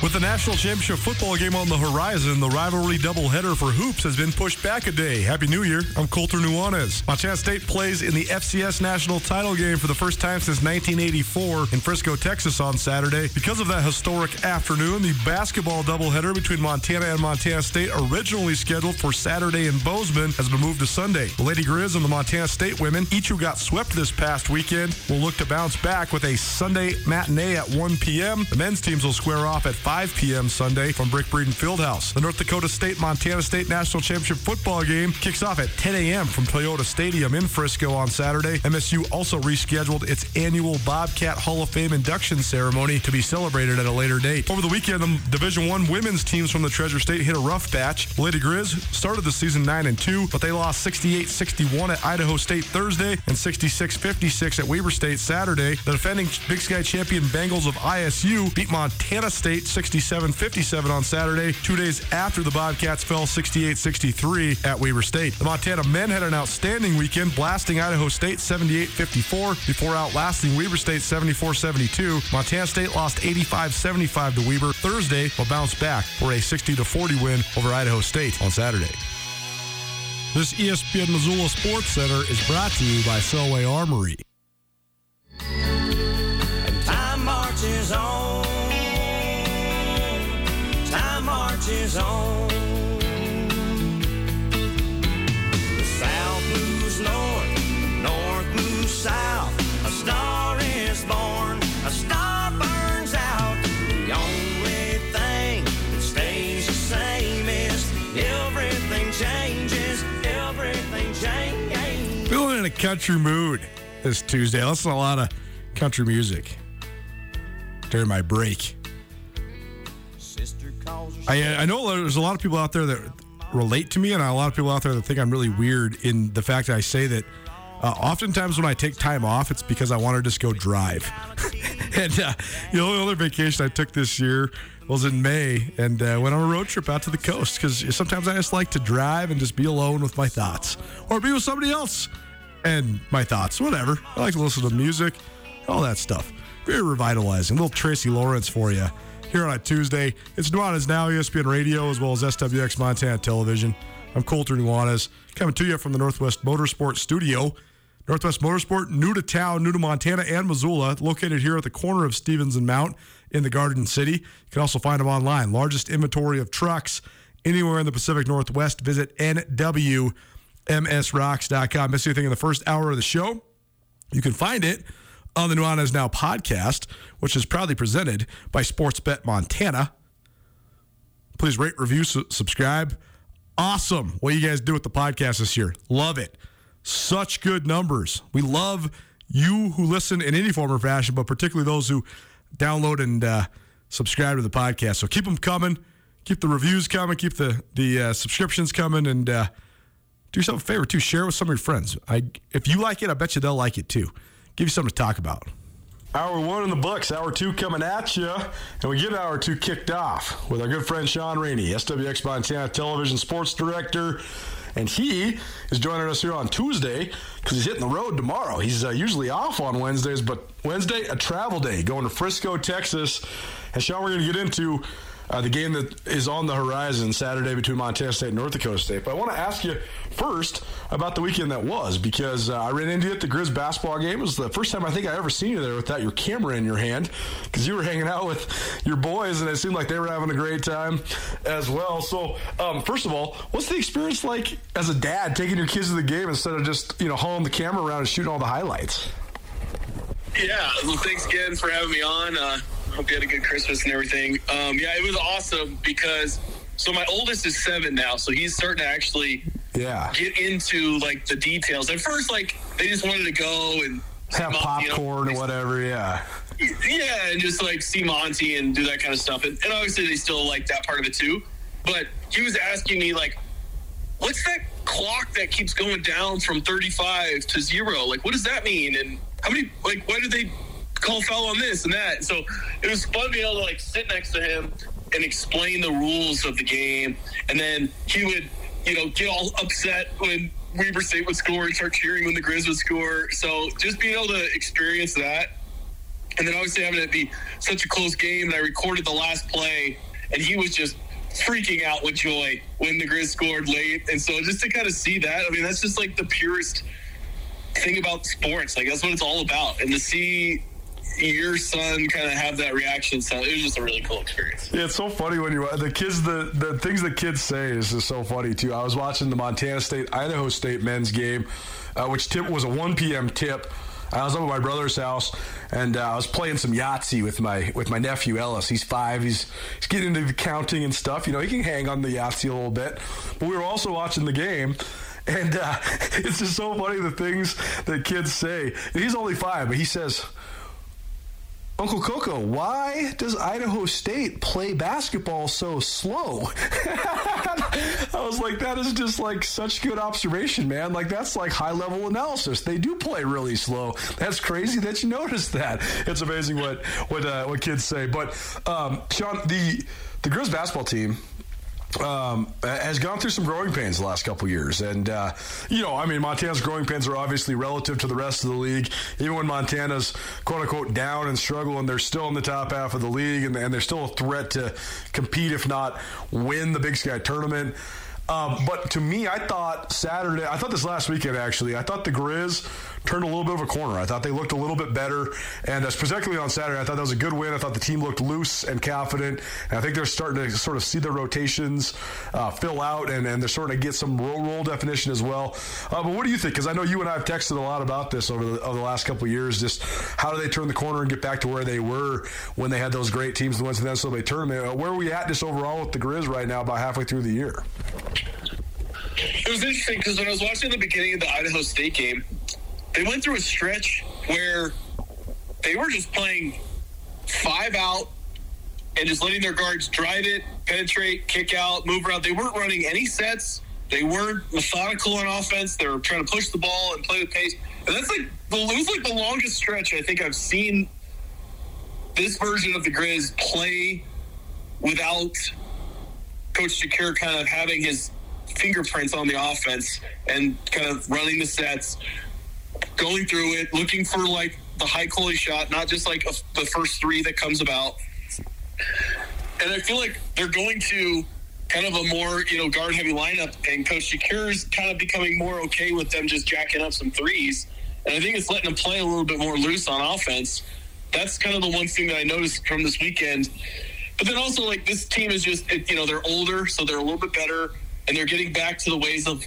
With the national championship football game on the horizon, the rivalry doubleheader for hoops has been pushed back a day. Happy New Year. I'm Colter Nuanez. Montana State plays in the FCS national title game for the first time since 1984 in Frisco, Texas on Saturday. Because of that historic afternoon, the basketball doubleheader between Montana and Montana State, originally scheduled for Saturday in Bozeman, has been moved to Sunday. The Lady Grizz and the Montana State women, each who got swept this past weekend, will look to bounce back with a Sunday matinee at 1 p.m. The men's teams will square off at 5 p.m. Sunday from Brick Breeden Fieldhouse. The North Dakota State Montana State National Championship football game kicks off at 10 a.m. from Toyota Stadium in Frisco on Saturday. MSU also rescheduled its annual Bobcat Hall of Fame induction ceremony to be celebrated at a later date. Over the weekend, the Division One women's teams from the Treasure State hit a rough patch. Lady Grizz started the season 9 and 2, but they lost 68-61 at Idaho State Thursday and 66-56 at Weber State Saturday. The defending Big Sky champion Bengals of ISU beat Montana State 67-57 on Saturday, two days after the Bobcats fell 68-63 at Weber State. The Montana men had an outstanding weekend, blasting Idaho State 78-54 before outlasting Weber State 74-72. Montana State lost 85-75 to Weber Thursday, but bounced back for a 60-40 win over Idaho State on Saturday. This ESPN Missoula Sports Center is brought to you by Selway Armory. Time marches on. Marches on. The south moves north, north moves south. A star is born, a star burns out. The only thing that stays the same is everything changes, everything changes. Feeling in a country mood this Tuesday. To a lot of country music during my break. I, I know there's a lot of people out there that relate to me, and a lot of people out there that think I'm really weird in the fact that I say that. Uh, oftentimes, when I take time off, it's because I want to just go drive. and uh, the only other vacation I took this year was in May, and uh, went on a road trip out to the coast because sometimes I just like to drive and just be alone with my thoughts, or be with somebody else and my thoughts, whatever. I like to listen to music, all that stuff. Very revitalizing. little Tracy Lawrence for you here on a Tuesday. It's Nuanez Now, ESPN Radio, as well as SWX Montana Television. I'm Colter Nuanez, coming to you from the Northwest Motorsport Studio. Northwest Motorsport, new to town, new to Montana and Missoula, located here at the corner of Stevens and Mount in the Garden City. You can also find them online. Largest inventory of trucks anywhere in the Pacific Northwest. Visit NWMSRocks.com. Miss anything in the first hour of the show? You can find it on the Nuanez Now podcast, which is proudly presented by Sportsbet Montana. Please rate, review, su- subscribe. Awesome what you guys do with the podcast this year. Love it. Such good numbers. We love you who listen in any form or fashion, but particularly those who download and uh, subscribe to the podcast. So keep them coming. Keep the reviews coming. Keep the the uh, subscriptions coming, and uh, do yourself a favor too. Share it with some of your friends. I if you like it, I bet you they'll like it too. Give you something to talk about. Hour one in the books, hour two coming at you, and we get hour two kicked off with our good friend Shaun Rainey, SWX Montana Television Sports Director, and he is joining us here on Tuesday because he's hitting the road tomorrow. He's uh, usually off on Wednesdays, but Wednesday a travel day, going to Frisco, Texas, and Shaun, we're going to get into uh, the game that is on the horizon Saturday between Montana State and North Dakota State. But I want to ask you first about the weekend that was because uh, I ran into you at the Grizz basketball game. It was the first time I think I ever seen you there without your camera in your hand because you were hanging out with your boys and it seemed like they were having a great time as well. So, um, first of all, what's the experience like as a dad taking your kids to the game instead of just you know hauling the camera around and shooting all the highlights? Yeah, well, thanks again for having me on. Uh, hope you had a good Christmas and everything. Um, yeah, it was awesome because so my oldest is seven now, so he's starting to actually Yeah. get into like the details. At first, like they just wanted to go and Have you know, popcorn or whatever, yeah. yeah, and just like see Monty and do that kind of stuff. And, and obviously, they still like that part of it too. But he was asking me like, "What's that clock that keeps going down from 35 to zero? Like, what does that mean? And how many? Like, why do they call foul on this and that?" So it was fun being able to like sit next to him and explain the rules of the game. And then he would, you know, get all upset when Weber State would score and start cheering when the Grizz would score. So just being able to experience that and then obviously having it be such a close game, and I recorded the last play, and he was just freaking out with joy when the Grizz scored late. And so just to kind of see that, I mean, that's just like the purest thing about sports. Like that's what it's all about. And to see your son kind of have that reaction, so it was just a really cool experience. Yeah, it's so funny when you the kids the the things the kids say is just so funny too. I was watching the Montana State Idaho State men's game, uh, which tip was a 1 p.m. tip. I was up at my brother's house and uh, I was playing some Yahtzee with my with my nephew Ellis. He's five. He's he's getting into the counting and stuff. You know, he can hang on the Yahtzee a little bit. But we were also watching the game. And uh, it's just so funny the things that kids say. And he's only five, but he says, Uncle Coco, why does Idaho State play basketball so slow? I was like, that is just like such good observation, man. Like that's like high level analysis. They do play really slow. That's crazy that you noticed that. It's amazing what what uh, what kids say. But um, Shaun, the the girls basketball team um, has gone through some growing pains the last couple years. And, uh, you know, I mean, Montana's growing pains are obviously relative to the rest of the league. Even when Montana's quote unquote down and struggling, they're still in the top half of the league and, and they're still a threat to compete, if not win the Big Sky tournament. Um, but to me, I thought Saturday, I thought this last weekend actually, I thought the Grizz turned a little bit of a corner. I thought they looked a little bit better. And uh, particularly on Saturday, I thought that was a good win. I thought the team looked loose and confident. And I think they're starting to sort of see their rotations uh, fill out and, and they're starting to get some role, role definition as well. Uh, but what do you think? Because I know you and I have texted a lot about this over the, over the last couple of years. Just how do they turn the corner and get back to where they were when they had those great teams to the NCAA tournament? Uh, where are we at just overall with the Grizz right now, about halfway through the year? It was interesting because when I was watching the beginning of the Idaho State game, they went through a stretch where they were just playing five out and just letting their guards drive it, penetrate, kick out, move around. They weren't running any sets. They weren't methodical on offense. They were trying to push the ball and play with pace. And that's like the it was like the longest stretch I think I've seen this version of the Grizz play without Coach DeCuire kind of having his fingerprints on the offense and kind of running the sets, going through it, looking for like the high quality shot, not just like a, the first three that comes about. And I feel like they're going to kind of a more you know guard heavy lineup, and Coach DeCuire's kind of becoming more okay with them just jacking up some threes. And I think it's letting them play a little bit more loose on offense. That's kind of the one thing that I noticed from this weekend. But then also, like this team is just you know they're older, so they're a little bit better, and they're getting back to the ways of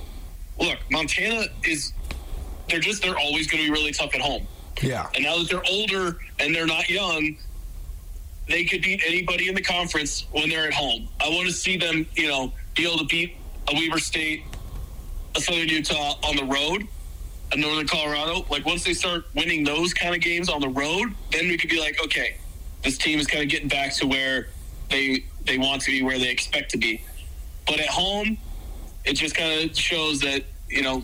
look. Montana is they're just they're always going to be really tough at home. Yeah. And now that they're older and they're not young, they could beat anybody in the conference when they're at home. I want to see them, you know, be able to beat a Weber State, a Southern Utah on the road, a Northern Colorado. Like once they start winning those kind of games on the road, then we could be like, okay, this team is kind of getting back to where they they want to be, where they expect to be. But at home, it just kind of shows that you know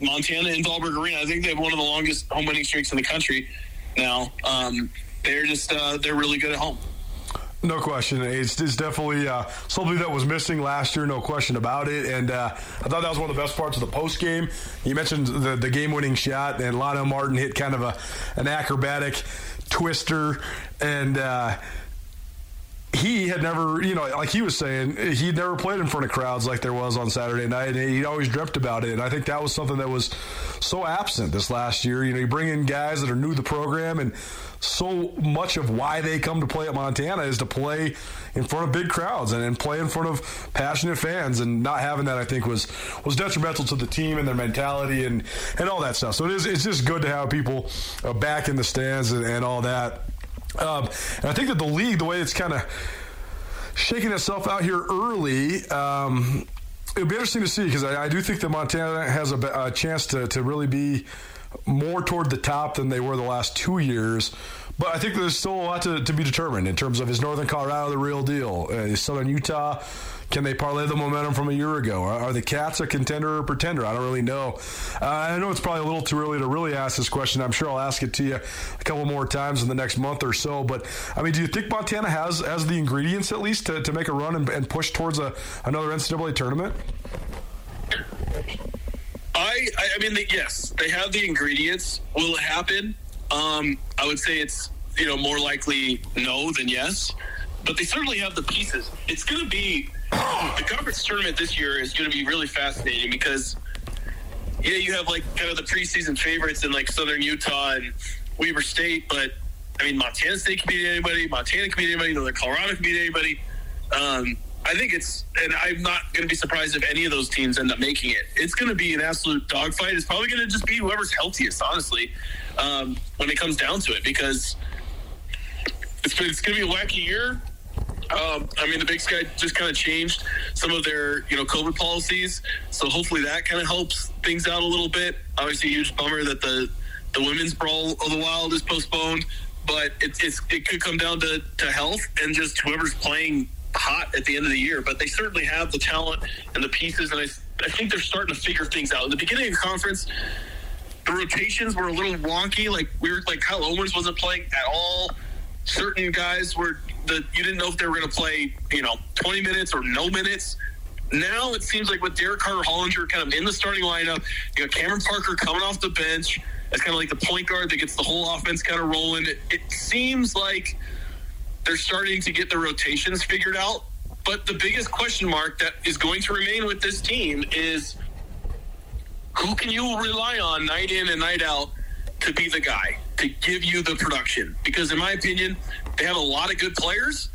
Montana and Dahlberg Arena. I think they have one of the longest home winning streaks in the country now. Um, they're just uh, they're really good at home. No question. It's, it's definitely uh, something that was missing last year, no question about it. And uh, I thought that was one of the best parts of the post game. You mentioned the, the game winning shot, and Lonnell Martin hit kind of a an acrobatic twister. And uh, he had never, you know, like he was saying, he'd never played in front of crowds like there was on Saturday night, and he'd always dreamt about it. And I think that was something that was so absent this last year. You know, you bring in guys that are new to the program, and so much of why they come to play at Montana is to play in front of big crowds and, and play in front of passionate fans. And not having that, I think, was was detrimental to the team and their mentality and and all that stuff. So it is it's just good to have people uh, back in the stands and, and all that. Um, and I think that the league, the way it's kind of shaking itself out here early, um, it'll be interesting to see because I, I, do think that Montana has a, a, chance to, to really be more toward the top than they were the last two years. But I think there's still a lot to, to be determined in terms of is Northern Colorado the real deal? Uh, is Southern Utah can they parlay the momentum from a year ago? Are, are the Cats a contender or pretender? I don't really know. Uh, I know it's probably a little too early to really ask this question. I'm sure I'll ask it to you a couple more times in the next month or so. But I mean, do you think Montana has has the ingredients at least to, to make a run and, and push towards a another NCAA tournament? I, I mean, they, yes, they have the ingredients. Will it happen? Um, I would say it's you know more likely no than yes, but they certainly have the pieces. It's going to be the conference tournament this year is going to be really fascinating because yeah, you have like kind of the preseason favorites in like Southern Utah and Weber State, but I mean Montana State can beat anybody, Montana can beat anybody, Northern Colorado can beat anybody. Um, I think it's, and I'm not going to be surprised if any of those teams end up making it. It's going to be an absolute dogfight. It's probably going to just be whoever's healthiest, honestly, um, when it comes down to it, because it's, it's going to be a wacky year. Um, I mean, the Big Sky just kind of changed some of their, you know, COVID policies, so hopefully that kind of helps things out a little bit. Obviously, a huge bummer that the the women's brawl of the Wild is postponed, but it, it's it could come down to, to health and just whoever's playing hot at the end of the year. But they certainly have the talent and the pieces, and I I think they're starting to figure things out. In the beginning of the conference, the rotations were a little wonky. Like we were like Kyle Owens wasn't playing at all. Certain guys were the you didn't know if they were going to play, you know, 20 minutes or no minutes. Now it seems like with Derrick Carter Hollinger kind of in the starting lineup, you got Cameron Parker coming off the bench as kind of like the point guard that gets the whole offense kind of rolling. It, it seems like they're starting to get the rotations figured out. But the biggest question mark that is going to remain with this team is who can you rely on night in and night out to be the guy to give you the production? Because in my opinion, they have a lot of good players,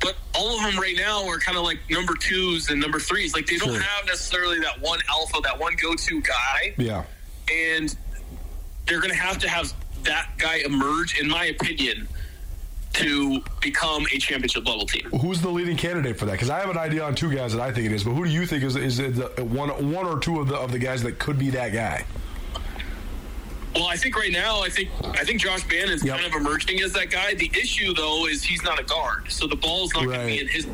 but all of them right now are kind of like number twos and number threes. Like they don't Sure. have necessarily that one alpha, that one go-to guy, Yeah. and they're going to have to have that guy emerge, in my opinion, to become a championship level team. Who's the leading candidate for that? Because I have an idea on two guys that I think it is, but who do you think is is it the, one one or two of the of the guys that could be that guy? Well, I think right now, I think I think Josh Bannon's Yep. kind of emerging as that guy. The issue, though, is he's not a guard, so the ball's not going to be in his.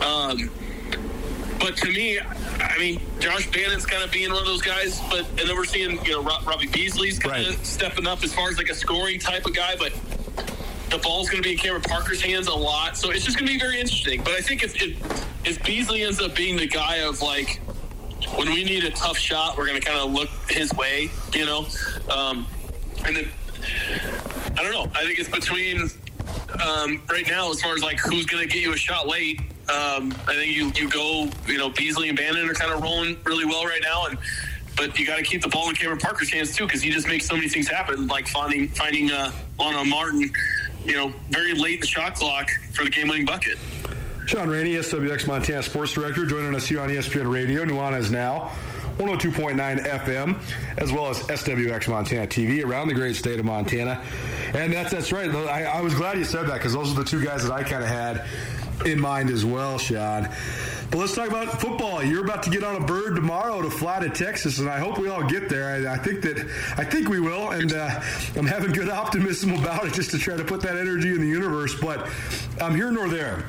Um, but to me, I mean, Josh Bannon's kind of being one of those guys. But and then we're seeing, you know, Robbie Beasley's kind of stepping up as far as like a scoring type of guy, but. The ball's going to be in Cameron Parker's hands a lot, so it's just going to be very interesting. But I think if, if if Beasley ends up being the guy of like when we need a tough shot, we're going to kind of look his way, you know. Um, and then I don't know. I think it's between um, right now as far as like who's going to get you a shot late. Um, I think you you go, you know, Beasley and Bannon are kind of rolling really well right now, and but you got to keep the ball in Cameron Parker's hands too because he just makes so many things happen, like finding finding uh, Lonnell Martin, you know, very late in the shot clock for the game-winning bucket. Shaun Rainey, SWX Montana Sports Director, joining us here on ESPN Radio. Nuanez now. 102.9 FM, as well as SWX Montana TV around the great state of Montana. And that's that's right. I, I was glad you said that because those are the two guys that I kind of had in mind as well, Shaun. But let's talk about football. You're about to get on a bird tomorrow to fly to Texas, and I hope we all get there. I, I think that I think we will, and uh, I'm having good optimism about it, just to try to put that energy in the universe. But I'm here nor there.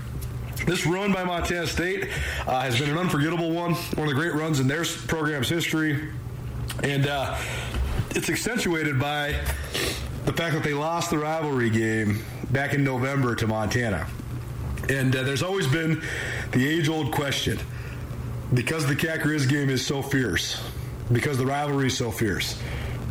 This run by Montana State uh, has been an unforgettable one, one of the great runs in their program's history, and uh, it's accentuated by the fact that they lost the rivalry game back in November to Montana. And uh, there's always been the age old question because the Cat game is so fierce, because the rivalry is so fierce.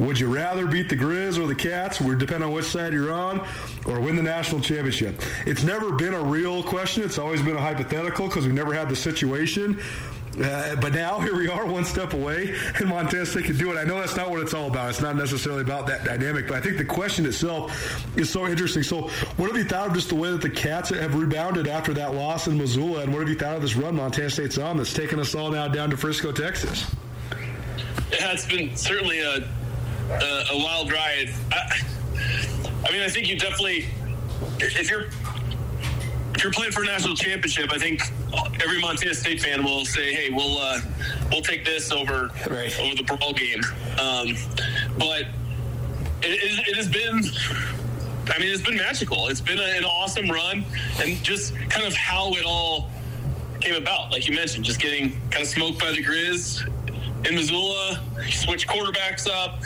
Would you rather beat the Grizz or the Cats, we depend on which side you're on, or win the national championship? It's never been a real question. It's always been a hypothetical because we've never had the situation. Uh, but now here we are, one step away, and Montana State can do it. I know that's not what it's all about. It's not necessarily about that dynamic, but I think the question itself is so interesting. So, what have you thought of just the way that the Cats have rebounded after that loss in Missoula, and what have you thought of this run Montana State's on that's taken us all now down to Frisco, Texas? Yeah, it's been certainly a a, a wild ride. I, I mean, I think you definitely, if you're if you're playing for a national championship, I think every Montana State fan will say, "Hey, we'll uh, we'll take this over Right. over the brawl game." Um, but it, it, it has been. I mean, it's been magical. It's been a, an awesome run, and just kind of how it all came about. Like you mentioned, just getting kind of smoked by the Grizz in Missoula, switch quarterbacks up,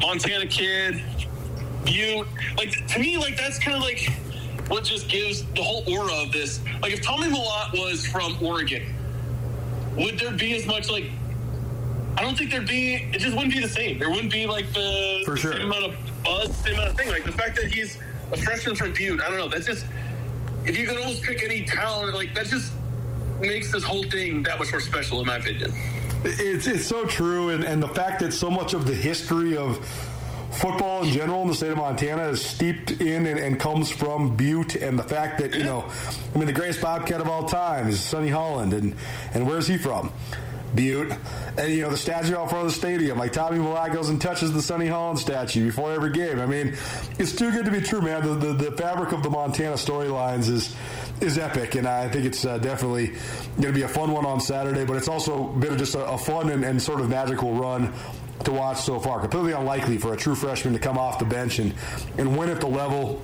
Montana kid, Butte. Like to me, like that's kind of like what just gives the whole aura of this. Like if Tommy Mellott was from Oregon, would there be as much like? I don't think there'd be. It just wouldn't be the same. There wouldn't be like the For sure. same amount of buzz, same amount of thing. Like the fact that he's a freshman from Butte. I don't know. That's just. If you could almost pick any talent, like that just makes this whole thing that much more special, in my opinion. It's it's so true, and, and the fact that so much of the history of football in general in the state of Montana is steeped in and, and comes from Butte, and the fact that you know, I mean, the greatest Bobcat of all time is Sonny Holland, and and where's he from? Butte, and you know the statue out front of the stadium, like Tommy Mellott goes and touches the Sonny Holland statue before every game. I mean, it's too good to be true, man. The the, the fabric of the Montana storylines is is epic, and I think it's uh, definitely going to be a fun one on Saturday. But it's also been just a, a fun and, and sort of magical run to watch so far. Completely unlikely for a true freshman to come off the bench and and win at the level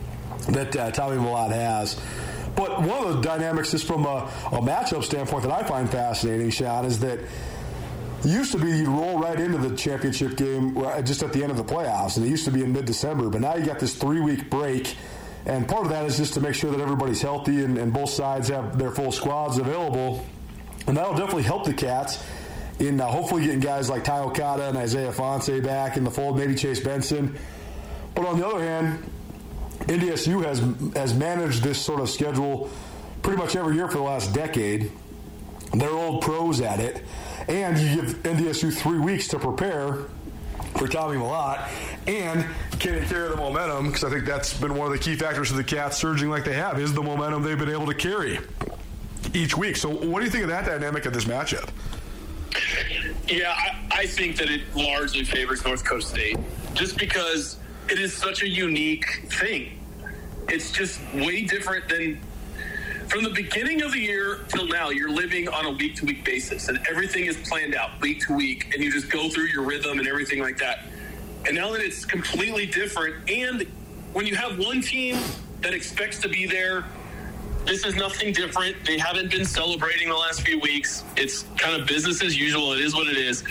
that uh, Tommy Mellott has. But one of the dynamics, just from a, a matchup standpoint, that I find fascinating, Shaun, is that it used to be you roll right into the championship game uh, just at the end of the playoffs, and it used to be in mid-December. But now you got this three-week break, and part of that is just to make sure that everybody's healthy and, and both sides have their full squads available, and that'll definitely help the Cats in uh, hopefully getting guys like Ty Okada and Isaiah Ifanse back in the fold, maybe Chase Benson. But on the other hand, NDSU has has managed this sort of schedule pretty much every year for the last decade. They're old pros at it, and you give NDSU three weeks to prepare for Tommy Mellott, and can it carry the momentum? Because I think that's been one of the key factors of the Cats surging like they have is the momentum they've been able to carry each week. So, what do you think of that dynamic of this matchup? Yeah, I, I think that it largely favors North Coast State just because it is such a unique thing. It's just way different than from the beginning of the year till now. You're living on a week to week basis, and everything is planned out week to week, and you just go through your rhythm and everything like that. And now that it's completely different, and when you have one team that expects to be there this is nothing different. They haven't been celebrating the last few weeks. It's kind of business as usual. It is what it is.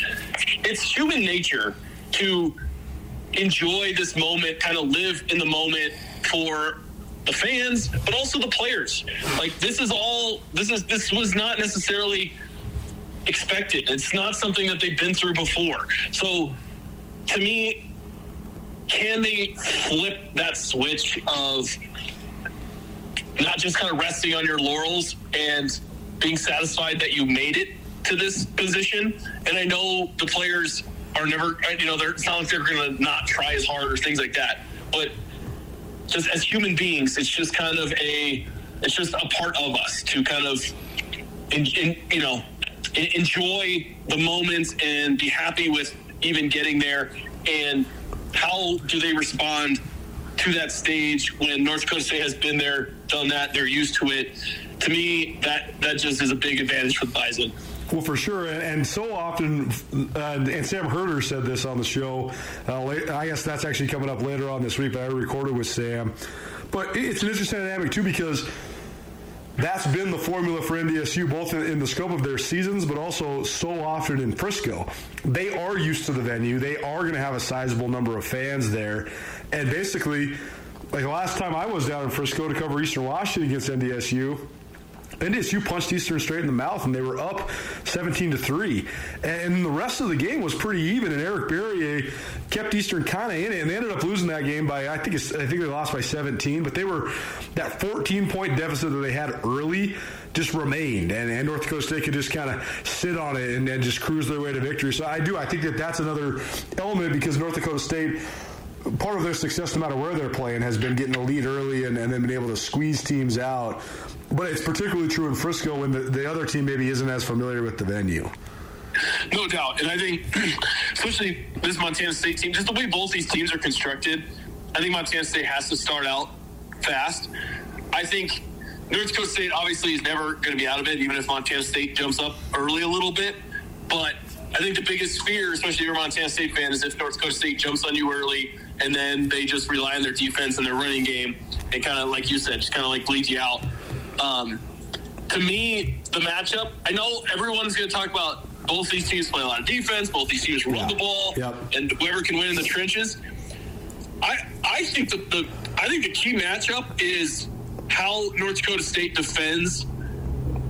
It's human nature to enjoy this moment, kind of live in the moment for the fans, but also the players. Like this is all this is this was not necessarily expected. It's not something that they've been through before. So to me, can they flip that switch of not just kind of resting on your laurels and being satisfied that you made it to this position. And I know the players are never, you know, they're, not like they're going to not try as hard or things like that. But just as human beings, it's just kind of a, it's just a part of us to kind of, in, in, you know, enjoy the moments and be happy with even getting there? And how do they respond to that stage when North Dakota State has been there, done that, they're used to it? To me, that that just is a big advantage for the Bison. Well, for sure, and, and so often, uh, and Sam Herder said this on the show. Uh, I guess that's actually coming up later on this week, but I recorded with Sam. But it's an interesting dynamic too because that's been the formula for NDSU, both in, in the scope of their seasons, but also so often in Frisco. They are used to the venue. They are going to have a sizable number of fans there, and basically, like the last time I was down in Frisco to cover Eastern Washington against NDSU. NDSU punched Eastern straight in the mouth, and they were up 17 to three. And the rest of the game was pretty even. And Eric Barriere kept Eastern kind of in it, and they ended up losing that game by I think I think they lost by 17. But they were that 14 point deficit that they had early just remained, and, and North Dakota State could just kind of sit on it and, and just cruise their way to victory. So I do I think that that's another element because North Dakota State part of their success, no matter where they're playing, has been getting a lead early and, and then been able to squeeze teams out. But it's particularly true in Frisco when the, the other team maybe isn't as familiar with the venue. No doubt. And I think, especially this Montana State team, just the way both these teams are constructed, I think Montana State has to start out fast. I think North Dakota State obviously is never going to be out of it, even if Montana State jumps up early a little bit. But I think the biggest fear, especially if you're a Montana State fan, is if North Dakota State jumps on you early and then they just rely on their defense and their running game and kind of, like you said, just kind of like bleed you out. Um, to me, the matchup, I know everyone's going to talk about both these teams play a lot of defense, both these teams run Yeah. the ball, Yep. and whoever can win in the trenches. I I think that the I think the key matchup is how North Dakota State defends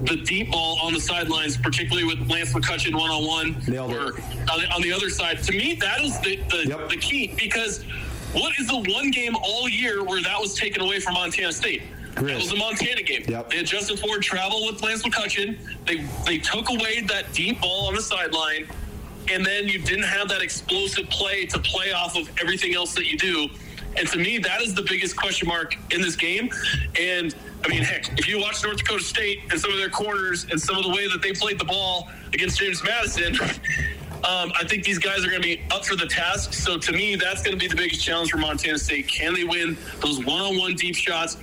the deep ball on the sidelines, particularly with Lance McCutcheon one on one, or on the, on the other side. To me, that is the the, Yep. the key because what is the one game all year where that was taken away from Montana State? Grizz. That was the Montana game. Yep. They had Justin Ford travel with Lance McCutcheon. They they took away that deep ball on the sideline, and then you didn't have that explosive play to play off of everything else that you do. And to me, that is the biggest question mark in this game. And I mean, heck, if you watch North Dakota State and some of their corners and some of the way that they played the ball against James Madison, um, I think these guys are going to be up for the task. So to me, that's going to be the biggest challenge for Montana State. Can they win those one-on-one deep shots?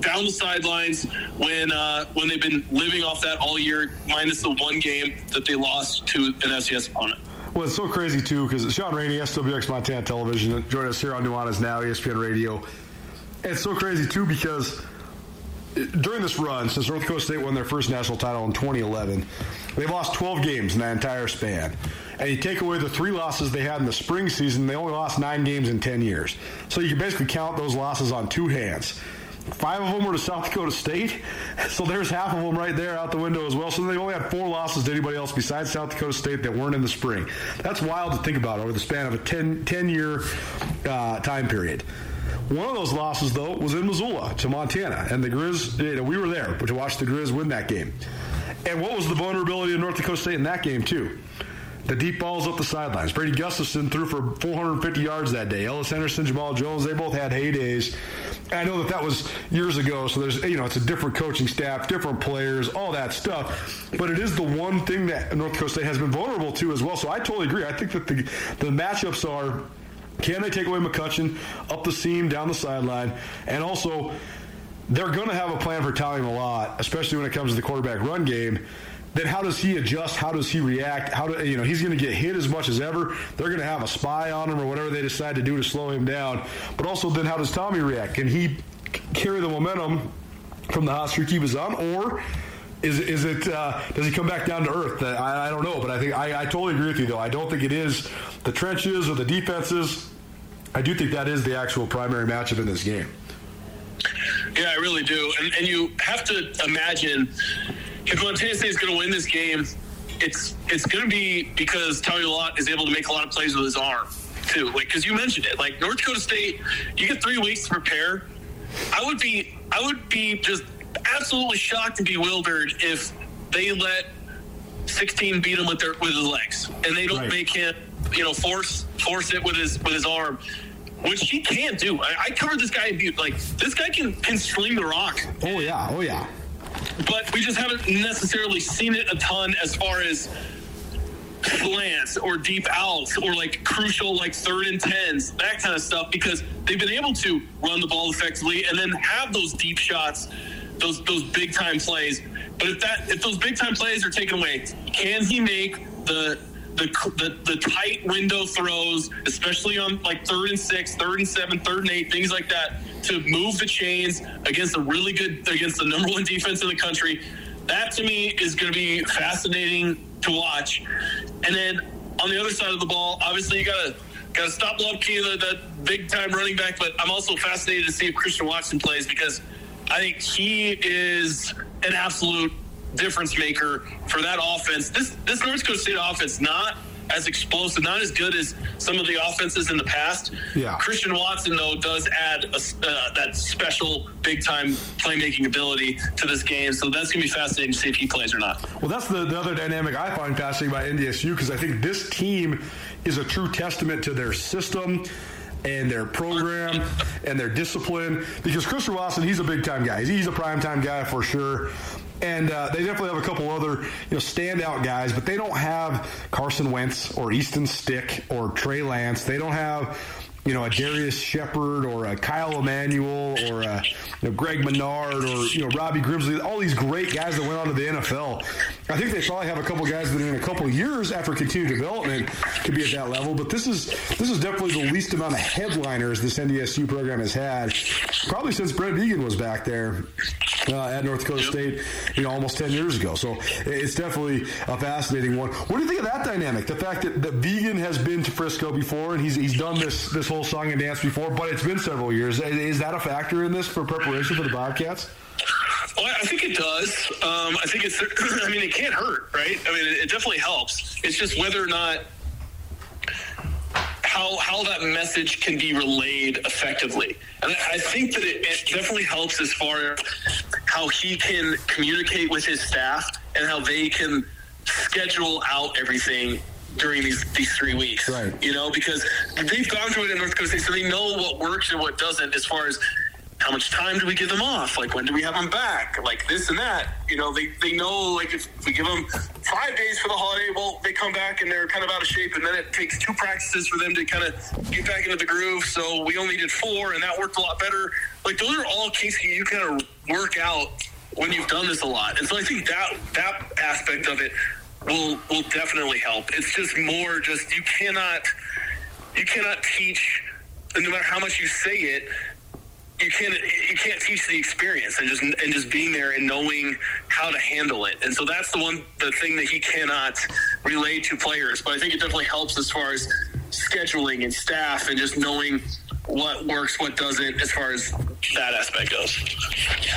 Down the sidelines when uh, when they've been living off that all year, minus the one game that they lost to an FCS opponent. Well, it's so crazy too because Shaun Rainey, SWX Montana Television, joined us here on Nuanez Now, ESPN Radio. And it's so crazy too because during this run, since North Dakota State won their first national title in 2011, they've lost 12 games in that entire span. And you take away the three losses they had in the spring season, they only lost nine games in 10 years. So you can basically count those losses on two hands. Five of them were to South Dakota State, so there's half of them right there out the window as well. So they only had four losses to anybody else besides South Dakota State that weren't in the spring. That's wild to think about over the span of a 10, 10 year uh, time period. One of those losses, though, was in Missoula to Montana, and the Grizz. You know, we were there to watch the Grizz win that game. And what was the vulnerability of North Dakota State in that game too? The deep balls up the sidelines. Brady Gustafson threw for 450 yards that day. Ellis Henderson, Jamal Jones, they both had heydays. I know that that was years ago, so there's you know it's a different coaching staff, different players, all that stuff. But it is the one thing that North Dakota State has been vulnerable to as well. So I totally agree. I think that the the matchups are can they take away McCutcheon up the seam, down the sideline, and also they're going to have a plan for Tally a lot, especially when it comes to the quarterback run game. Then how does he adjust? How does he react? How do you know he's going to get hit as much as ever? They're going to have a spy on him or whatever they decide to do to slow him down. But also, then how does Tommy react? Can he carry the momentum from the hot streak he was on, or is is it uh, does he come back down to earth? I, I don't know, but I think I, I totally agree with you though. I don't think it is the trenches or the defenses. I do think that is the actual primary matchup in this game. Yeah, I really do. And, and you have to imagine if Montana State is going to win this game, it's it's going to be because Tommy Lott is able to make a lot of plays with his arm too. Like because you mentioned it, like North Dakota State, you get three weeks to prepare. I would be I would be just absolutely shocked and bewildered if they let 16 beat him with their with his legs and they don't Right. make him you know force force it with his with his arm. Which he can do. I, I covered this guy in Butte. Like this guy can can sling the rock. Oh yeah, oh yeah. But we just haven't necessarily seen it a ton as far as slants or deep outs or like crucial like third and tens, that kind of stuff, because they've been able to run the ball effectively and then have those deep shots, those those big time plays. But if that if those big time plays are taken away, can he make the the, the, the tight window throws, especially on like third and six, third and seven, third and eight, things like that, to move the chains against a really good against the number one defense in the country. That to me is going to be fascinating to watch. And then on the other side of the ball, obviously you gotta gotta stop Luepke, that, that big time running back. But I'm also fascinated to see if Christian Watson plays because I think he is an absolute difference maker for that offense. This this North Dakota State offense not as explosive, not as good as some of the offenses in the past. Yeah. Christian Watson though does add a, uh, that special big time playmaking ability to this game. So that's gonna be fascinating to see if he plays or not. Well, that's the, the other dynamic I find fascinating about NDSU because I think this team is a true testament to their system and their program and their discipline. Because Christian Watson, he's a big time guy. He's a prime time guy for sure. And uh, they definitely have a couple other you know standout guys, but they don't have Carson Wentz or Easton Stick or Trey Lance. They don't have you know, a Darrius Shepherd or a Kyle Emanuel or a you know, Greg Menard or you know Robbie Grimsley, all these great guys that went on to the NFL. I think they probably have a couple guys that in a couple years after continued development could be at that level. But this is this is definitely the least amount of headliners this NDSU program has had, probably since Brent Vigen was back there uh, at North Dakota State, you know, almost ten years ago. So it's definitely a fascinating one. What do you think of that dynamic? The fact that, that Vigen has been to Frisco before and he's he's done this this whole song and dance before, but it's been several years. Is that a factor in this for preparation for the Bobcats? Well, I think it does. Um, I think it's. I mean, it can't hurt, right? I mean, it, it definitely helps. It's just whether or not how how that message can be relayed effectively. And I I think that it, it definitely helps as far as how he can communicate with his staff and how they can schedule out everything during these these three weeks. Right. You know, because they've gone through it in North Dakota State, so they know what works and what doesn't as far as how much time do we give them off? Like when do we have them back? Like this and that. You know, they, they know like if we give them five days for the holiday, well, they come back and they're kind of out of shape, and then it takes two practices for them to kind of get back into the groove. So we only did four, and that worked a lot better. Like those are all cases you kind of work out when you've done this a lot, and so I think that that aspect of it will will definitely help. It's just more just you cannot you cannot teach no matter how much you say it you can't you can't teach the experience and just and just being there and knowing how to handle it and so that's the one the thing that he cannot relay to players but i think it definitely helps as far as scheduling and staff and just knowing what works what doesn't as far as that aspect goes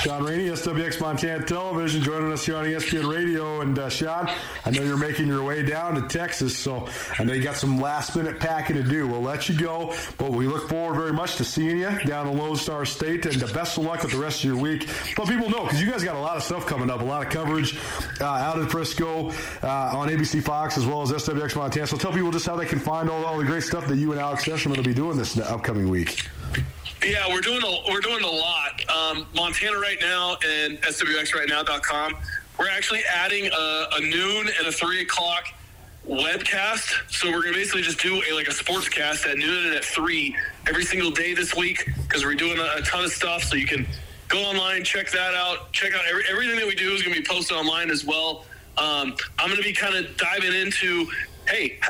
Shaun Rainey, SWX Montana Television, joining us here on ESPN Radio. And uh, Shaun, I know you're making your way down to Texas, so I know you got some last minute packing to do. We'll let you go, but we look forward very much to seeing you down in Lone Star State. And the best of luck with the rest of your week. Let people know because you guys got a lot of stuff coming up, a lot of coverage uh, out in Frisco uh, on ABC Fox as well as SWX Montana. So tell people just how they can find all, all the great stuff that you and Alex Session will be doing this upcoming week. Yeah, we're doing a we're doing a lot. Um, Montana right now and SWXRightNow.com. We're actually adding a, a noon and a three o'clock webcast. So we're gonna basically just do a like a sports cast at noon and at three every single day this week because we're doing a, a ton of stuff. So you can go online, check that out. Check out every, everything that we do is gonna be posted online as well. Um, I'm gonna be kind of diving into hey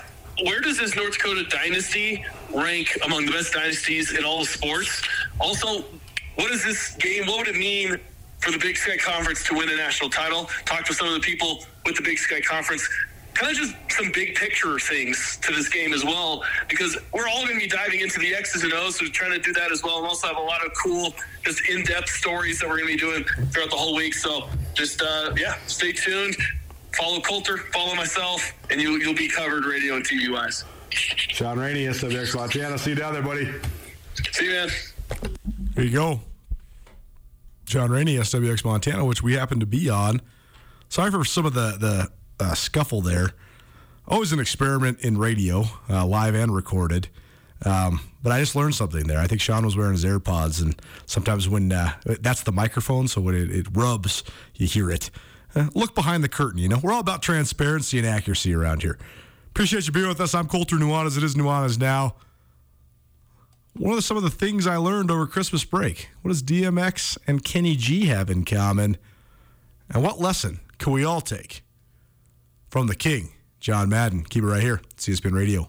where does this North Dakota dynasty rank among the best dynasties in all of sports? Also, what is this game? What would it mean for the Big Sky Conference to win a national title? Talk to some of the people with the Big Sky Conference. Kind of just some big picture things to this game as well, because we're all going to be diving into the X's and O's, so trying to do that as well, and also have a lot of cool, just in-depth stories that we're going to be doing throughout the whole week. So just uh, yeah, stay tuned follow Colter, follow myself, and you, you'll be covered radio and TV wise. Shaun Rainey, SWX Montana. See you down there, buddy. See you, man. There you go. Shaun Rainey, SWX Montana, which we happen to be on. Sorry for some of the the uh, scuffle there. Always an experiment in radio, uh, live and recorded. Um, but I just learned something there. I think Shaun was wearing his AirPods, and sometimes when uh, that's the microphone, so when it, it rubs, you hear it. Uh, look behind the curtain. You know, we're all about transparency and accuracy around here. Appreciate you being with us. I'm Colter Nuanez. It is Nuanez now. Of the, some of the things I learned over Christmas break. What does DMX and Kenny G have in common? And what lesson can we all take from the King, John Madden? Keep it right here. ESPN Radio.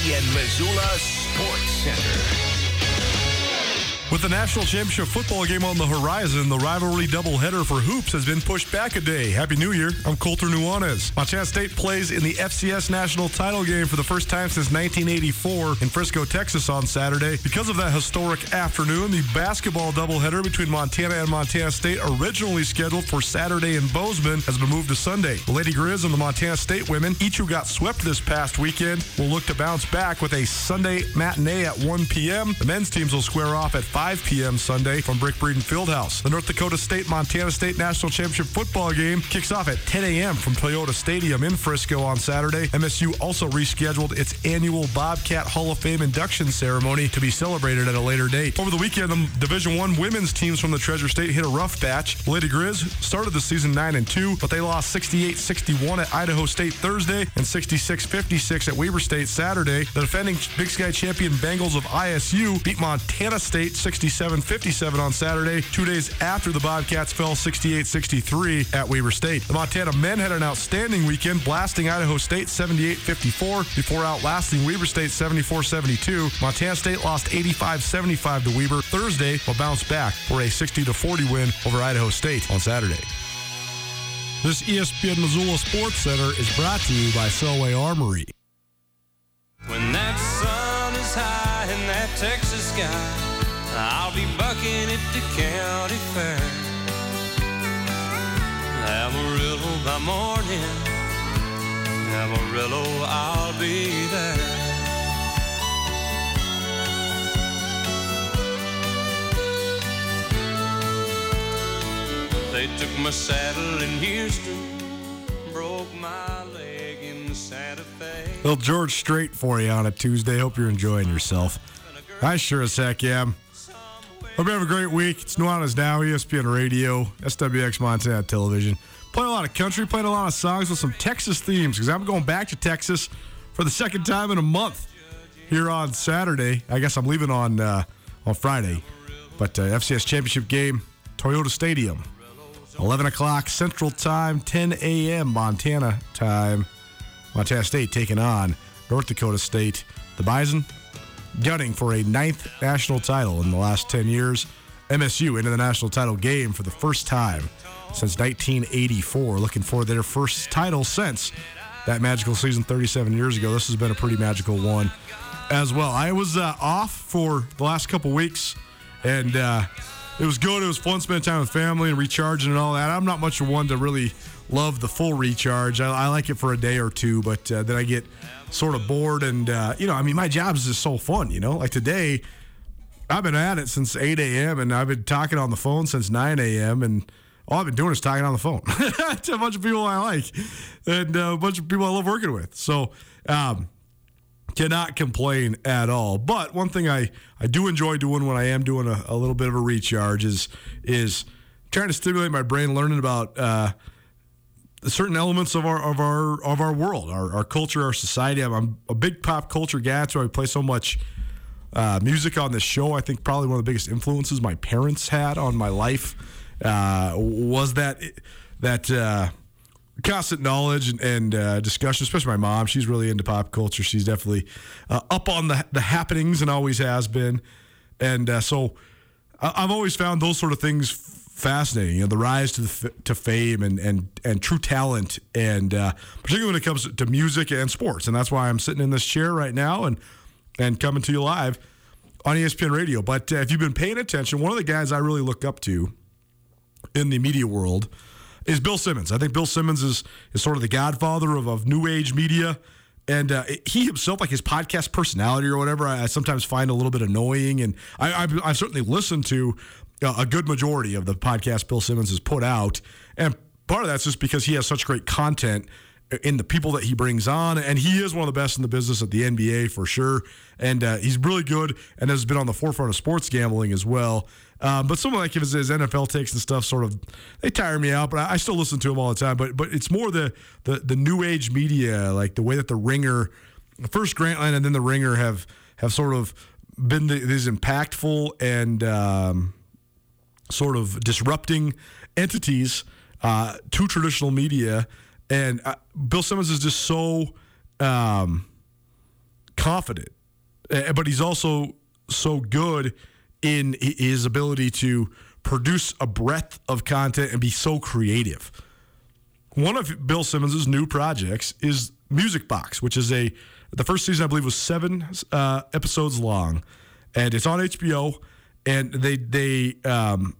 ESPN Missoula Sports Center. With the national championship football game on the horizon, the rivalry doubleheader for hoops has been pushed back a day. Happy New Year. I'm Colter Nuanez. Montana State plays in the FCS national title game for the first time since 1984 in Frisco, Texas on Saturday. Because of that historic afternoon, the basketball doubleheader between Montana and Montana State, originally scheduled for Saturday in Bozeman, has been moved to Sunday. The Lady Grizz and the Montana State women, each who got swept this past weekend, will look to bounce back with a Sunday matinee at 1 p.m. The men's teams will square off at 5 5 p.m. Sunday from Brick Breeden Fieldhouse. The North Dakota State Montana State National Championship football game kicks off at 10 a.m. from Toyota Stadium in Frisco on Saturday. MSU also rescheduled its annual Bobcat Hall of Fame induction ceremony to be celebrated at a later date. Over the weekend, the Division One women's teams from the Treasure State hit a rough patch. Lady Grizz started the season 9 and 2, but they lost 68-61 at Idaho State Thursday and 66-56 at Weber State Saturday. The defending Big Sky champion Bengals of ISU beat Montana State 67-57 on Saturday, two days after the Bobcats fell 68-63 at Weber State. The Montana men had an outstanding weekend, blasting Idaho State 78-54 before outlasting Weber State 74-72. Montana State lost 85-75 to Weber Thursday, but bounced back for a 60-40 win over Idaho State on Saturday. This ESPN Missoula Sports Center is brought to you by Selway Armory. When that sun is high in that Texas sky, I'll be bucking at the county fair. Amarillo by morning, Amarillo, I'll be there. They took my saddle in Houston, broke my leg in Santa Fe. Little George Strait for you on a Tuesday. Hope you're enjoying yourself. I sure as heck am. Hope you have a great week. It's Nuanez Now, ESPN Radio, SWX Montana Television. Playing a lot of country, playing a lot of songs with some Texas themes because I'm going back to Texas for the second time in a month here on Saturday. I guess I'm leaving on uh, on Friday, but uh, FCS championship game, Toyota Stadium, 11 o'clock Central Time, 10 a.m. Montana time. Montana State taking on North Dakota State. The Bison gunning for a ninth national title in the last 10 years. MSU into the national title game for the first time since 1984. Looking for their first title since that magical season 37 years ago. This has been a pretty magical one as well. I was uh, off for the last couple weeks and uh, it was good. It was fun spending time with family and recharging and all that. I'm not much of one to really love the full recharge. I, I like it for a day or two, but uh, then I get sort of bored. And, uh, you know, I mean, my job is just so fun, you know? Like today, I've been at it since 8 a.m. and I've been talking on the phone since 9 a.m. And all I've been doing is talking on the phone to a bunch of people I like and uh, a bunch of people I love working with. So, um, cannot complain at all. But one thing I, I do enjoy doing when I am doing a, a little bit of a recharge is is trying to stimulate my brain, learning about uh, certain elements of our of our of our world, our, our culture, our society. I'm, a big pop culture guy, so I play so much uh, music on this show. I think probably one of the biggest influences my parents had on my life uh, was that that uh, constant knowledge and, and uh, discussion. Especially my mom; she's really into pop culture. She's definitely uh, up on the the happenings and always has been. And uh, so, I've always found those sort of things fascinating. You know, the rise to the to fame and and and true talent, and uh, particularly when it comes to music and sports. And that's why I'm sitting in this chair right now and and coming to you live on ESPN Radio. But uh, if you've been paying attention, one of the guys I really look up to in the media world is Bill Simmons. I think Bill Simmons is is sort of the godfather of, of new age media. And uh, he himself, like his podcast personality or whatever, I, I sometimes find a little bit annoying. And I, I've certainly listened to a good majority of the podcast Bill Simmons has put out. And part of that's just because he has such great content in the people that he brings on, and he is one of the best in the business at the NBA for sure. And uh, he's really good, and has been on the forefront of sports gambling as well. Um, but some of like his, his NFL takes and stuff sort of they tire me out, but I, I still listen to him all the time. But but it's more the the the new age media, like the way that the Ringer, first Grantland and then the Ringer have have sort of been the, these impactful and. Um, sort of disrupting entities uh, to traditional media. And uh, Bill Simmons is just so um, confident, but he's also so good in his ability to produce a breadth of content and be so creative. One of Bill Simmons' new projects is Music Box, which is a the first season I believe was seven uh, episodes long, and it's on HBO. And they they um,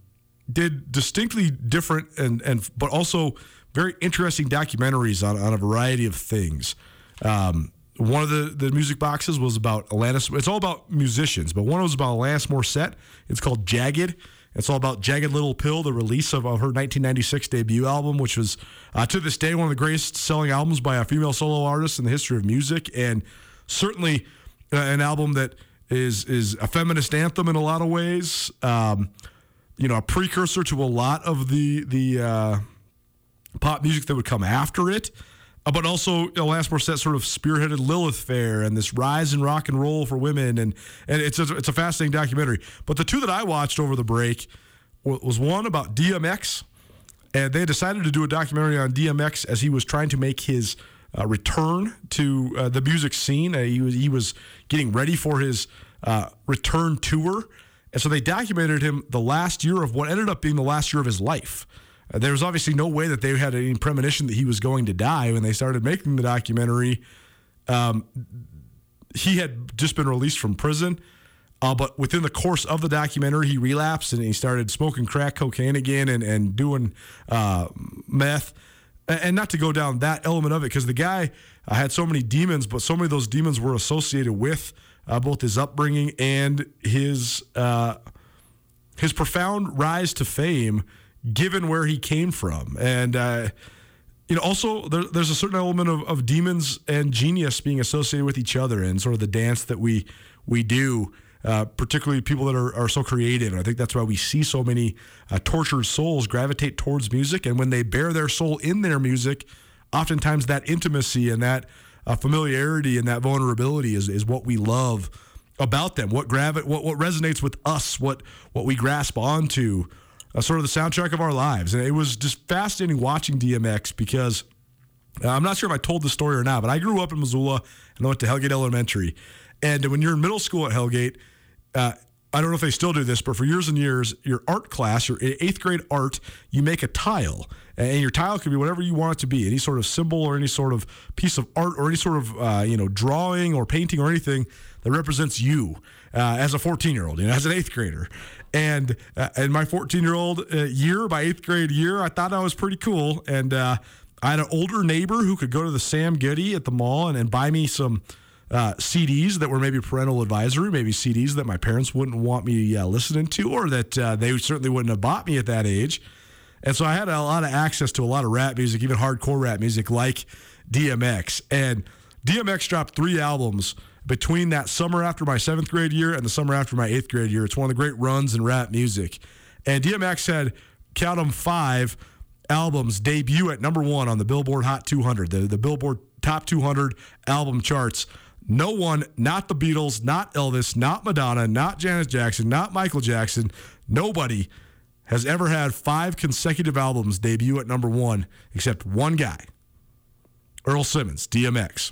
did distinctly different and and but also very interesting documentaries on, on a variety of things. Um, one of the, the music boxes was about Alanis. It's all about musicians, but one was about Alanis Morissette. It's called Jagged. It's all about Jagged Little Pill, the release of, of her 1996 debut album, which was uh, to this day one of the greatest selling albums by a female solo artist in the history of music, and certainly uh, an album that is is a feminist anthem in a lot of ways. Um, you know, a precursor to a lot of the the uh, pop music that would come after it. Uh, but also, Alanis Morissette sort of spearheaded Lilith Fair and this rise in rock and roll for women, and and it's a, it's a fascinating documentary. But the two that I watched over the break was one about DMX, and they decided to do a documentary on DMX as he was trying to make his uh, return to uh, the music scene. Uh, he was he was getting ready for his uh, return tour, and so they documented him the last year of what ended up being the last year of his life. Uh, there was obviously no way that they had any premonition that he was going to die when they started making the documentary. Um, he had just been released from prison. Uh, but within the course of the documentary, he relapsed and he started smoking crack cocaine again and, and doing uh, meth. And not to go down that element of it, because the guy uh, had so many demons, but so many of those demons were associated with uh, both his upbringing and his uh, his profound rise to fame, given where he came from. And uh, you know, also there, there's a certain element of, of demons and genius being associated with each other, and sort of the dance that we we do. Uh, particularly people that are, are so creative. And I think that's why we see so many uh, tortured souls gravitate towards music. And when they bear their soul in their music, oftentimes that intimacy and that uh, familiarity and that vulnerability is, is what we love about them. What gravi- what what resonates with us, what what we grasp onto, uh, sort of the soundtrack of our lives. And it was just fascinating watching DMX because uh, I'm not sure if I told the story or not, but I grew up in Missoula and I went to Hellgate Elementary. And when you're in middle school at Hellgate, uh, I don't know if they still do this, but for years and years, your art class, your eighth grade art, you make a tile, and your tile could be whatever you want it to be, any sort of symbol or any sort of piece of art or any sort of uh, you know drawing or painting or anything that represents you uh, as a 14 year old, you know, as an eighth grader. And uh, in my 14 year old uh, year, my eighth grade year, I thought I was pretty cool, and uh, I had an older neighbor who could go to the Sam Goody at the mall and, and buy me some uh, CDs that were maybe parental advisory, maybe CDs that my parents wouldn't want me uh, listening to, or that uh, they certainly wouldn't have bought me at that age. And so I had a lot of access to a lot of rap music, even hardcore rap music like DMX. And DMX dropped three albums between that summer after my seventh grade year and the summer after my eighth grade year. It's one of the great runs in rap music. And DMX had, count them, five albums debut at number one on the Billboard Hot 200, the, the Billboard Top 200 album charts. No one, not the Beatles, not Elvis, not Madonna, not Janet Jackson, not Michael Jackson, nobody has ever had five consecutive albums debut at number one except one guy, Earl Simmons, DMX.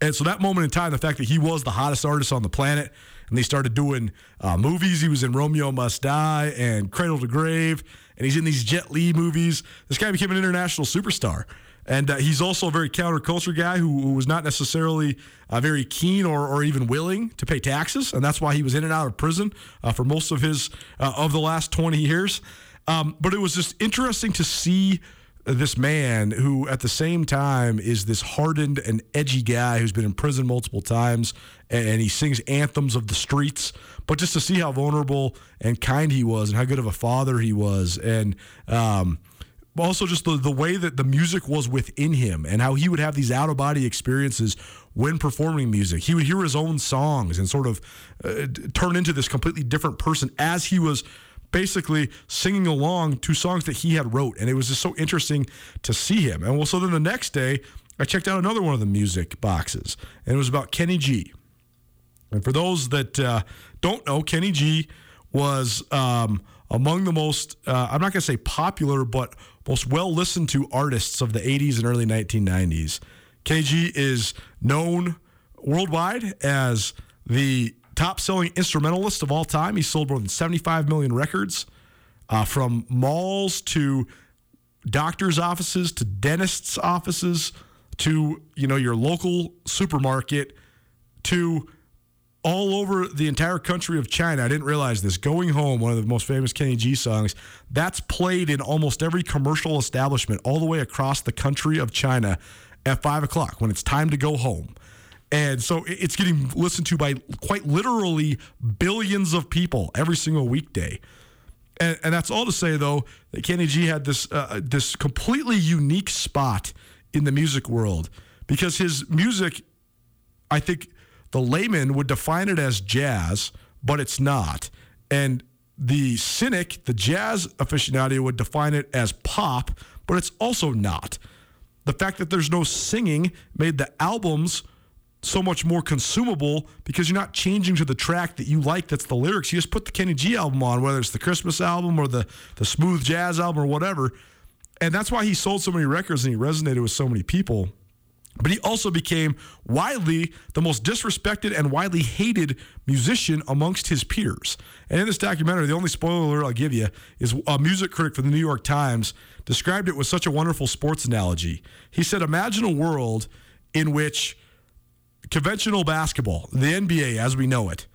And so that moment in time, the fact that he was the hottest artist on the planet, and they started doing uh, movies. He was in Romeo Must Die and Cradle to Grave, and he's in these Jet Li movies. This guy became an international superstar. And uh, he's also a very counterculture guy who, who was not necessarily uh, very keen or, or even willing to pay taxes, and that's why he was in and out of prison uh, for most of his uh, of the last twenty years. Um, but it was just interesting to see this man who, at the same time, is this hardened and edgy guy who's been in prison multiple times, and he sings anthems of the streets. But just to see how vulnerable and kind he was, and how good of a father he was, and um, also just the, the way that the music was within him and how he would have these out of body experiences when performing music. He would hear his own songs and sort of uh, turn into this completely different person as he was basically singing along to songs that he had wrote. And it was just so interesting to see him. And well so then the next day i checked out another one of the music boxes and it was about kenny g. And for those that uh, don't know kenny g was um, among the most uh, i'm not going to say popular but most well listened to artists of the 80s and early 1990s. KG is known worldwide as the top selling instrumentalist of all time. He sold more than 75 million records uh, from malls to doctors' offices to dentists' offices to you know your local supermarket to all over the entire country of China. I didn't realize this. Going Home, one of the most famous Kenny G songs, that's played in almost every commercial establishment all the way across the country of China at five o'clock when it's time to go home. And so it's getting listened to by quite literally billions of people every single weekday. And, and that's all to say, though, that Kenny G had this uh, this completely unique spot in the music world because his music, I think, the layman would define it as jazz, but it's not. And the cynic, the jazz aficionado, would define it as pop, but it's also not. The fact that there's no singing made the albums so much more consumable because you're not changing to the track that you like that's the lyrics. You just put the Kenny G album on, whether it's the Christmas album or the, the smooth jazz album or whatever. And that's why he sold so many records and he resonated with so many people. But he also became widely the most disrespected and widely hated musician amongst his peers. And in this documentary, the only spoiler alert I'll give you is a music critic for the New York Times described it with such a wonderful sports analogy. He said, Imagine a world in which conventional basketball, the NBA as we know it,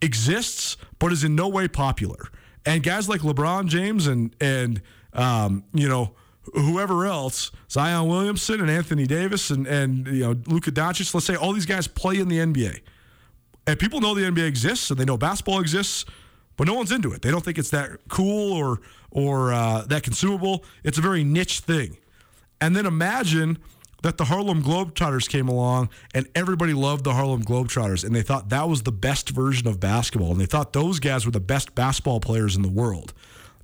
exists but is in no way popular. And guys like LeBron James and, and um, you know, whoever else, Zion Williamson and Anthony Davis and, and you know Luka Doncic, let's say all these guys play in the NBA. And people know the NBA exists and they know basketball exists, but no one's into it. They don't think it's that cool or or uh, that consumable. It's a very niche thing. And then imagine that the Harlem Globetrotters came along and everybody loved the Harlem Globetrotters and they thought that was the best version of basketball and they thought those guys were the best basketball players in the world.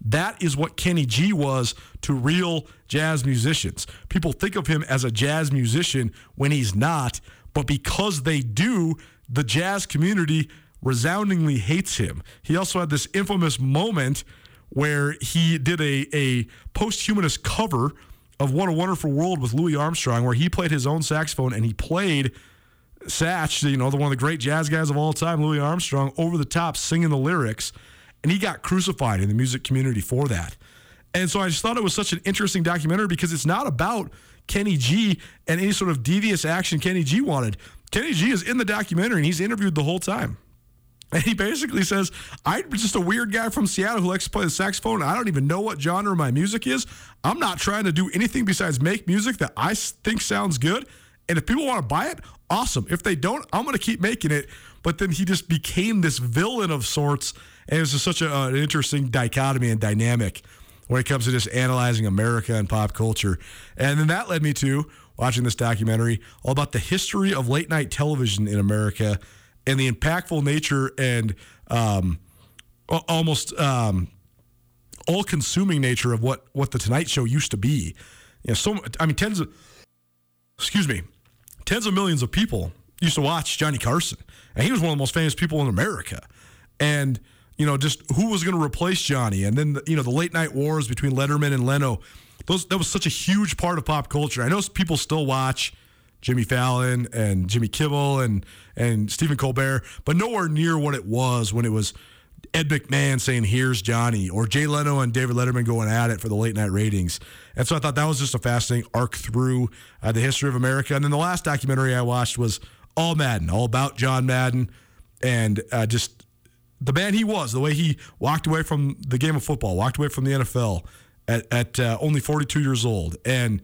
That is what Kenny G was to real jazz musicians. People think of him as a jazz musician when he's not, but because they do, the jazz community resoundingly hates him. He also had this infamous moment where he did a, a posthumous cover of What a Wonderful World with Louis Armstrong, where he played his own saxophone and he played Satch, you know, the one of the great jazz guys of all time, Louis Armstrong, over the top singing the lyrics and he got crucified in the music community for that. And so I just thought it was such an interesting documentary because it's not about Kenny G and any sort of devious action Kenny G wanted. Kenny G is in the documentary and he's interviewed the whole time. And he basically says, I'm just a weird guy from Seattle who likes to play the saxophone. I don't even know what genre my music is. I'm not trying to do anything besides make music that I think sounds good. And if people want to buy it, awesome. If they don't, I'm going to keep making it. But then he just became this villain of sorts and it's just such a, an interesting dichotomy and dynamic when it comes to just analyzing America and pop culture. And then that led me to watching this documentary all about the history of late night television in America and the impactful nature and um, almost um, all consuming nature of what, what the Tonight Show used to be. You know, so I mean, tens of, excuse me, tens of millions of people used to watch Johnny Carson, and he was one of the most famous people in America. And you know, just who was going to replace Johnny, and then you know the late night wars between Letterman and Leno. Those that was such a huge part of pop culture. I know people still watch Jimmy Fallon and Jimmy Kimmel and and Stephen Colbert, but nowhere near what it was when it was Ed McMahon saying "Here's Johnny" or Jay Leno and David Letterman going at it for the late night ratings. And so I thought that was just a fascinating arc through uh, the history of America. And then the last documentary I watched was All Madden, all about John Madden, and uh, just the man he was, the way he walked away from the game of football, walked away from the NFL at, at uh, only 42 years old, and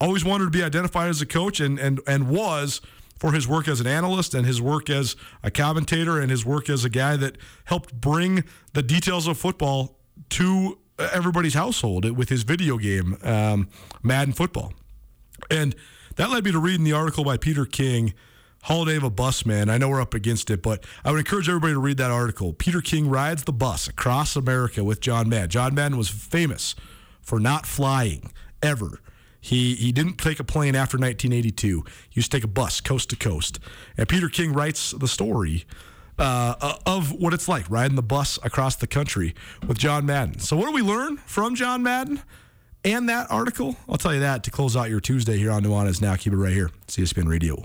always wanted to be identified as a coach, and and and was for his work as an analyst and his work as a commentator and his work as a guy that helped bring the details of football to everybody's household with his video game, um, Madden Football, and that led me to reading the article by Peter King Holiday of a Bus Man. I know we're up against it, but I would encourage everybody to read that article. Peter King rides the bus across America with John Madden. John Madden was famous for not flying ever. He he didn't take a plane after 1982. He used to take a bus coast to coast. And Peter King writes the story uh, of what it's like riding the bus across the country with John Madden. So what do we learn from John Madden? And that article, I'll tell you that to close out your Tuesday here on Nuanez Now. Keep it right here. ESPN Radio.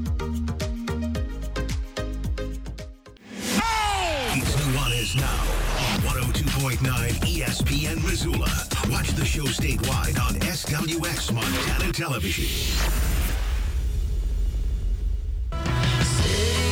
Nuanez now on 102.9 ESPN Missoula. Watch the show statewide on SWX Montana Television. Well,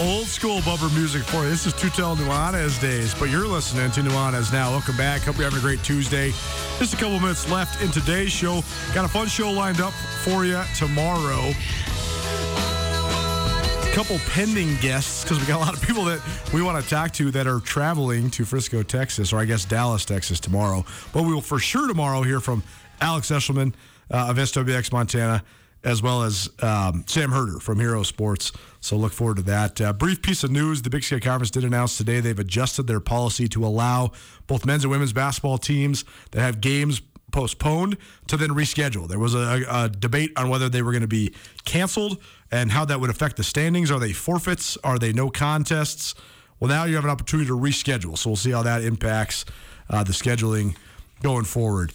old school bumper music for you. This is Tutel Nuanez days, but you're listening to Nuanez now. Welcome back. Hope you're having a great Tuesday. Just a couple minutes left in today's show. Got a fun show lined up for you tomorrow. Couple pending guests because we got a lot of people that we want to talk to that are traveling to Frisco, Texas, or I guess Dallas, Texas tomorrow. But we will for sure tomorrow hear from Alex Eshelman uh, of SWX Montana as well as um, Sam Herder from Hero Sports. So look forward to that. Uh, brief piece of news: the Big Sky Conference did announce today they've adjusted their policy to allow both men's and women's basketball teams that have games postponed to then reschedule. There was a, a debate on whether they were going to be canceled and how that would affect the standings. Are they forfeits? Are they no contests? Well, now you have an opportunity to reschedule. So we'll see how that impacts uh, the scheduling going forward.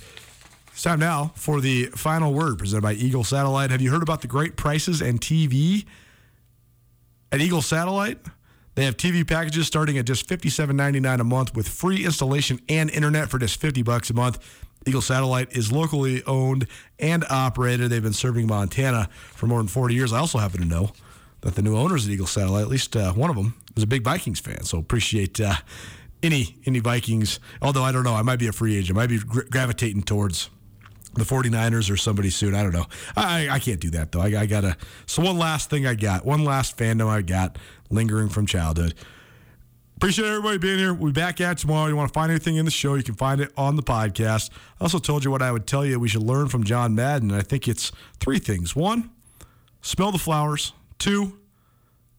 It's time now for the final word presented by Eagle Satellite. Have you heard about the great prices and TV at Eagle Satellite? They have TV packages starting at just $57.99 a month with free installation and internet for just 50 bucks a month. Eagle Satellite is locally owned and operated. They've been serving Montana for more than 40 years. I also happen to know that the new owners at Eagle Satellite, at least uh, one of them, is a big Vikings fan. So appreciate uh, any any Vikings. Although I don't know, I might be a free agent. I might be gra- gravitating towards the 49ers or somebody soon. I don't know. I, I can't do that, though. I, I got to. So, one last thing I got, one last fandom I got lingering from childhood. Appreciate everybody being here. We'll be back at tomorrow. You want to find anything in the show, you can find it on the podcast. I also told you what I would tell you we should learn from John Madden. I think it's three things. One, smell the flowers. Two,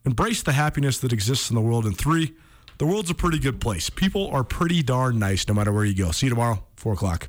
embrace the happiness that exists in the world. And three, the world's a pretty good place. People are pretty darn nice no matter where you go. See you tomorrow, 4 o'clock.